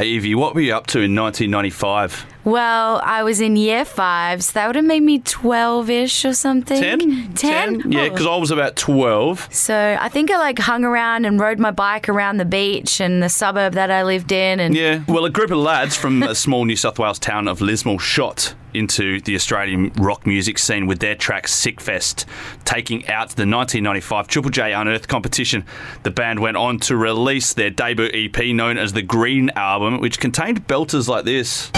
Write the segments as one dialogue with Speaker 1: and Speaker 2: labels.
Speaker 1: Hey, Evie, what were you up to in 1995?
Speaker 2: Well, I was in year five, so that would have made me 12 ish or something.
Speaker 1: 10?
Speaker 2: 10?
Speaker 1: Yeah,
Speaker 2: Oh.
Speaker 1: because I was about 12.
Speaker 2: So I think I like hung around and rode my bike around the beach and the suburb that I lived in. And
Speaker 1: Yeah. Well, a group of lads from a small New South Wales town of Lismore shot into the Australian rock music scene with their track Sickfest, taking out the 1995 Triple J Unearthed competition. The band went on to release their debut EP known as the Green Album, which contained belters like this.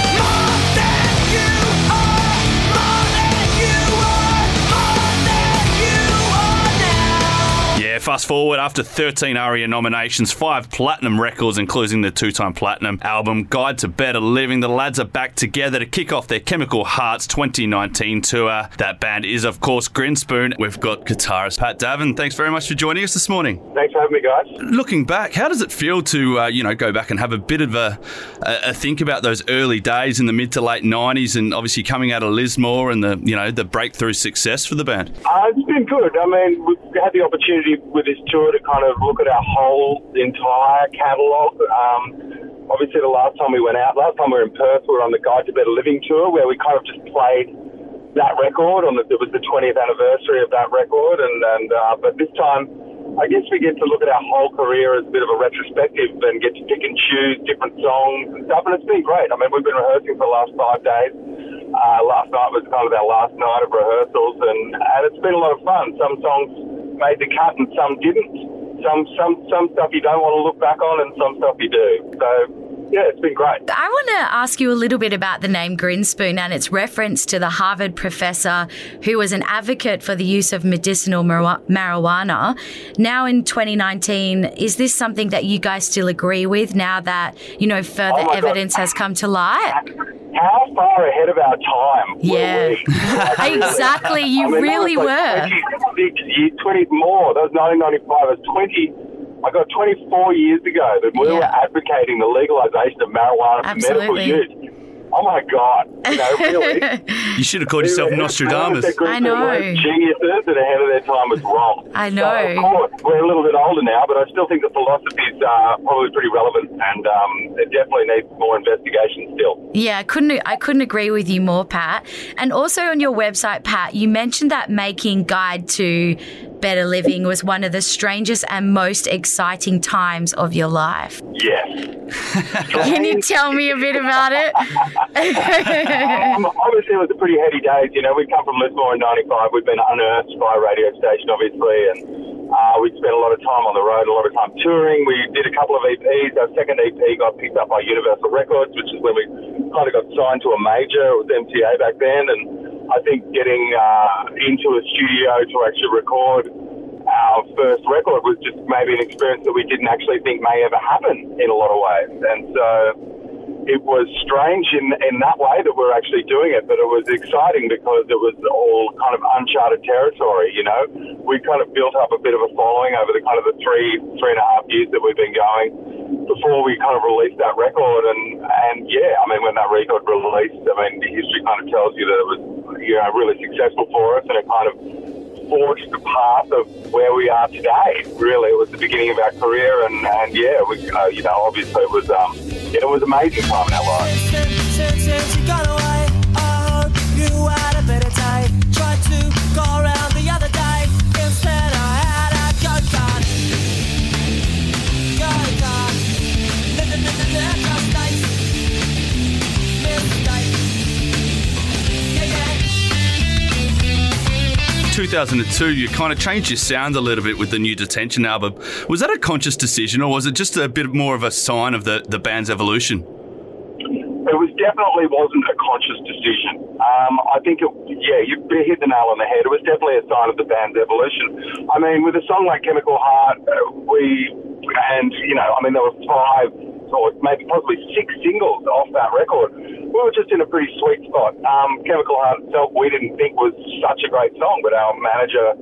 Speaker 1: Fast forward after 13 ARIA nominations, five platinum records, including the two time platinum album Guide to Better Living, the lads are back together to kick off their Chemical Hearts 2019 tour. That band is, of course, Grinspoon. We've got guitarist Pat Davern. Thanks very much for joining us this morning.
Speaker 3: Thanks for having me, guys.
Speaker 1: Looking back, how does it feel to, uh, you know, go back and have a bit of a, a, a think about those early days in the mid to late 90s and obviously coming out of Lismore and the, you know, the breakthrough success for the band?
Speaker 3: Uh, been good. I mean, we've had the opportunity with this tour to kind of look at our whole entire catalogue. Um, obviously, the last time we went out, last time we were in Perth, we were on the Guide to Better Living tour, where we kind of just played that record. On the, it was the 20th anniversary of that record, and and uh, but this time. I guess we get to look at our whole career as a bit of a retrospective and get to pick and choose different songs and stuff, and it's been great. I mean, we've been rehearsing for the last five days. Uh, last night was kind of our last night of rehearsals, and, and it's been a lot of fun. Some songs made the cut and some didn't. Some some some stuff you don't want to look back on, and some stuff you do. So yeah, it's been great.
Speaker 2: I want to ask you a little bit about the name Grinspoon and its reference to the Harvard professor who was an advocate for the use of medicinal mar- marijuana. Now in 2019, is this something that you guys still agree with now that, you know, further
Speaker 3: Oh my God.
Speaker 2: evidence has come to light?
Speaker 3: How far ahead of our time
Speaker 2: Yeah.
Speaker 3: were we? Like.
Speaker 2: Exactly, you
Speaker 3: I mean,
Speaker 2: really
Speaker 3: was
Speaker 2: were.
Speaker 3: like 26 years, 20 more. That was 1995. It was 20. I got 24 years ago that we
Speaker 2: Yeah.
Speaker 3: were advocating the legalization of marijuana for medical use. Oh my God! You know, really.
Speaker 1: You should have called yourself
Speaker 3: Whoever
Speaker 1: Nostradamus.
Speaker 2: I know.
Speaker 3: were Geniuses and ahead of their time was wrong.
Speaker 2: I
Speaker 3: So,
Speaker 2: know.
Speaker 3: of course, we're a little bit older now, but I still think the philosophy is uh, probably pretty relevant, and um, it definitely needs more investigation still.
Speaker 2: Yeah, I couldn't I couldn't agree with you more, Pat. And also on your website, Pat, you mentioned that making Guide to Better Living was one of the strangest and most exciting times of your life.
Speaker 3: Yes.
Speaker 2: Can you tell me a bit about it?
Speaker 3: um, obviously, it was a pretty heady days. You know, we come from Lismore in '95. We've been unearthed by a radio station, obviously, and uh, we spent a lot of time on the road, a lot of time touring. We did a couple of EPs. Our second EP got picked up by Universal Records, which is when we kind of got signed to a major. It was MTA back then, and I think getting uh, into a studio to actually record our first record was just maybe an experience that we didn't actually think may ever happen in a lot of ways. And so it was strange in, in that way that we're actually doing it, but it was exciting because it was all kind of uncharted territory, you know. We kind of built up a bit of a following over the kind of the three, three and a half years that we've been going before we kind of released that record. And, and yeah, I mean, when that record released, I mean, the history kind of tells you that it was, you know, really successful for us and it kind of forged the path of where we are today. Really, it was the beginning of our career, and, and yeah, we, uh, you know, obviously it was um, it was amazing time in our lives.
Speaker 1: 2002, you kind of changed your sound a little bit with the new Detention album. Was that a conscious decision, or was it just a bit more of a sign of the, the band's evolution?
Speaker 3: It was definitely wasn't a conscious decision. Um, I think, it, yeah, you hit the nail on the head. It was definitely a sign of the band's evolution. I mean, with a song like Chemical Heart, uh, we, and, you know, I mean, there were five or maybe possibly six singles off that record. We were just in a pretty sweet spot. Um, Chemical Heart itself, we didn't think was such a great song, but our manager,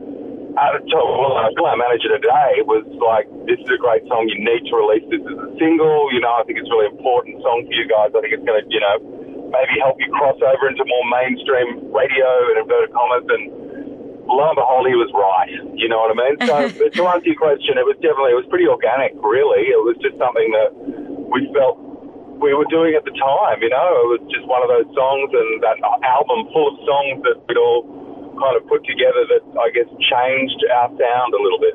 Speaker 3: uh, to, well, our our manager today was like, this is a great song. You need to release this as a single. You know, I think it's a really important song for you guys. I think it's going to, you know, maybe help you cross over into more mainstream radio and inverted commas. And lo and behold, he was right. You know what I mean? So to answer your question, it was definitely, it was pretty organic, really. It was just something that we felt we were doing at the time. You know, it was just one of those songs and that album full of songs that we'd all kind of put together that I guess changed our sound a little bit.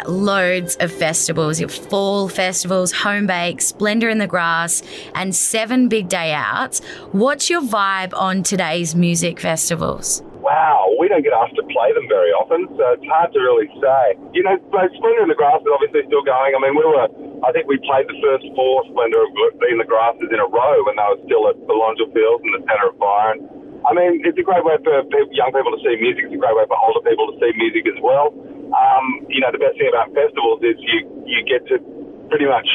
Speaker 2: At loads of festivals. Your fall festivals, Home Bake, Splendour in the Grass, and seven big day outs. What's your vibe on today's music festivals?
Speaker 3: Wow, we don't get asked to play them very often, so it's hard to really say. You know, Splendour in the Grass is obviously still going. I mean, we were, I think we played the first four Splendour in the Grasses in a row when they were still at the Belongil Fields in the centre of Byron. I mean, it's a great way for people, young people to see music. It's a great way for older people to see music as well. Um, you know, the best thing about festivals is you, you get to pretty much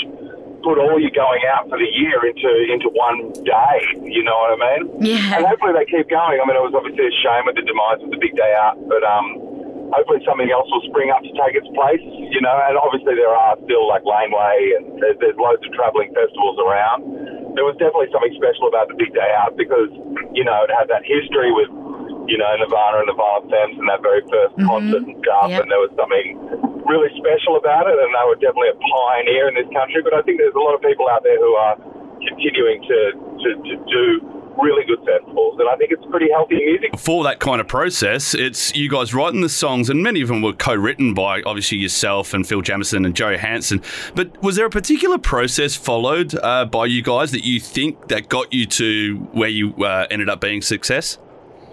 Speaker 3: put all your going out for the year into into one day. You know what I mean?
Speaker 2: Yeah.
Speaker 3: And hopefully they keep going. I mean, it was obviously a shame with the demise of the big day out, but um, hopefully something else will spring up to take its place. You know, and obviously there are still like Laneway and there's, there's loads of travelling festivals around. There was definitely something special about the big day out because you know it had that history with you know Nirvana and the Violent Femmes and that very 1st mm-hmm. concert and stuff,
Speaker 2: Yep.
Speaker 3: and there was something really special about it, and they were definitely a pioneer in this country. But I think there's a lot of people out there who are continuing to, to, to do really good festivals, and I think it's pretty healthy music.
Speaker 1: For that kind of process, it's you guys writing the songs, and many of them were co-written by obviously yourself and Phil Jamieson and Joe Hansen. But was there a particular process followed uh, by you guys that you think that got you to where you uh, ended up being success?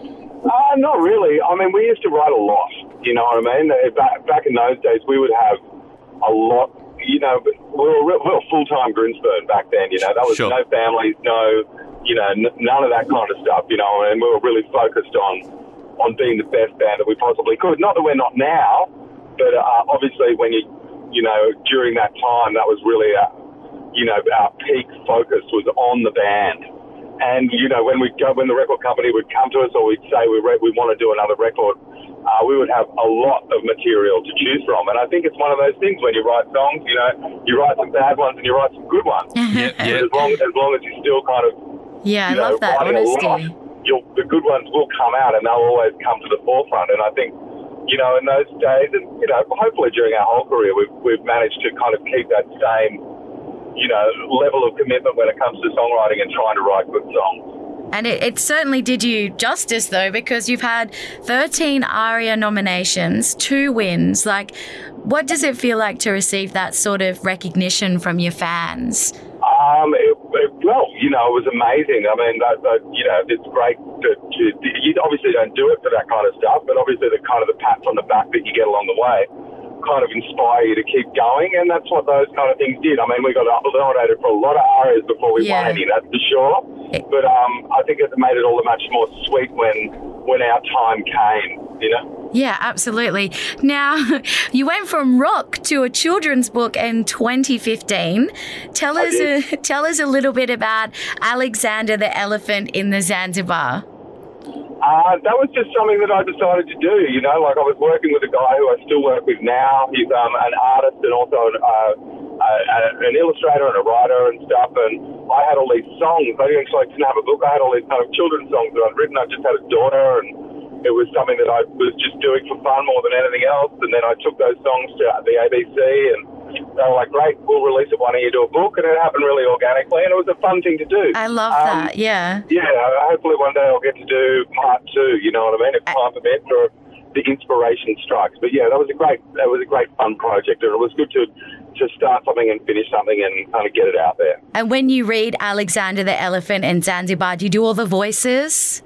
Speaker 3: Uh, not really. I mean, we used to write a lot. You know what I mean? Uh, Back, back in those days, we would have a lot. You know, we were, we were full time Grinspoon back then. You know, that was
Speaker 1: Sure.
Speaker 3: no families, no, you know, n- none of that kind of stuff. You know, and we were really focused on on being the best band that we possibly could. Not that we're not now, but uh, obviously when you, you know, during that time, that was really, uh, you know, our peak focus was on the band. And you know, when we go, when the record company would come to us, or we'd say we re- we want to do another record, uh, we would have a lot of material to choose from. And I think it's one of those things when you write songs, you know, you write some bad ones and you write some good ones.
Speaker 1: Yep, yep.
Speaker 3: as long as long as you still kind of
Speaker 2: Yeah, I
Speaker 3: know,
Speaker 2: love that
Speaker 3: writing a lot,
Speaker 2: honesty.
Speaker 3: you'll, the good ones will come out and they'll always come to the forefront. And I think, you know, in those days, and you know, hopefully during our whole career, we've we've managed to kind of keep that same, you know, level of commitment when it comes to songwriting and trying to write good songs.
Speaker 2: And it, it certainly did you justice, though, because you've had 13 ARIA nominations, two wins. Like, what does it feel like to receive that sort of recognition from your fans?
Speaker 3: Um, well, you know, it was amazing. I mean, that, that, you know, it's great to, to, you obviously don't do it for that kind of stuff, but obviously the kind of the pats on the back that you get along the way kind of inspire you to keep going, and that's what those kind of things did. I mean, we got nominated for a lot of arias before we
Speaker 2: Yeah.
Speaker 3: won any, that's for sure. But um, I think it made it all that much more sweet when when our time came, you know.
Speaker 2: Yeah, absolutely. Now, you went from rock to a children's book in 2015. Tell
Speaker 3: I
Speaker 2: us, a, tell us a little bit about Alexander the Elephant in the Zanzibar.
Speaker 3: Uh, that was just something that I decided to do. You know, like I was working with a guy who I still work with now. He's um, an artist and also an, uh, uh, an illustrator and a writer and stuff. And I had all these songs. I actually didn't have a book. I had all these kind of children's songs that I'd written. I just had a daughter, and it was something that I was just doing for fun more than anything else. And then I took those songs to the ABC and. They were like, great, we'll release it. Why don't you do a book? And it happened really organically, and it was a fun thing to do.
Speaker 2: I love
Speaker 3: Um,
Speaker 2: that. Yeah.
Speaker 3: yeah, hopefully one day I'll get to do part two. You know what I mean? If time permits, or the inspiration strikes. But yeah, that was a great, that was a great fun project, and it was good to to start something and finish something and kind of get it out there.
Speaker 2: And when you read Alexander the Elephant in Zanzibar, do you do all the voices?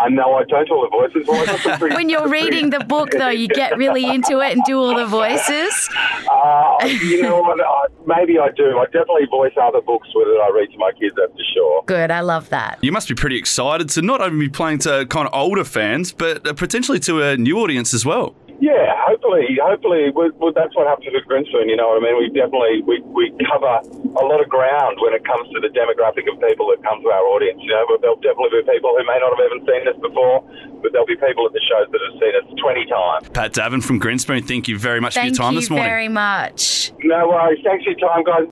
Speaker 3: Uh, no, I don't all the voices. Well, I got some pretty-
Speaker 2: When you're reading the book, though, you get really into it and do all the voices.
Speaker 3: Uh, you know what? Uh, maybe I do. I definitely voice other books that I read to my kids, that's for sure.
Speaker 2: Good, I love that.
Speaker 1: You must be pretty excited to not only be playing to kind of older fans, but uh, potentially to a new audience as well.
Speaker 3: Yeah, hopefully, hopefully, we, well, that's what happens with Grinspoon. You know what I mean? We definitely we, we cover a lot of ground when it comes to the demographic of people that come to our audience. You know, but there'll definitely be people who may not have even seen this before, but there'll be people at the shows that have seen us twenty times.
Speaker 1: Pat Davern from Grinspoon, thank you very much
Speaker 2: Thank
Speaker 1: for your time
Speaker 2: you
Speaker 1: this morning.
Speaker 2: Thank you very much.
Speaker 3: No worries. Thanks for your time, guys.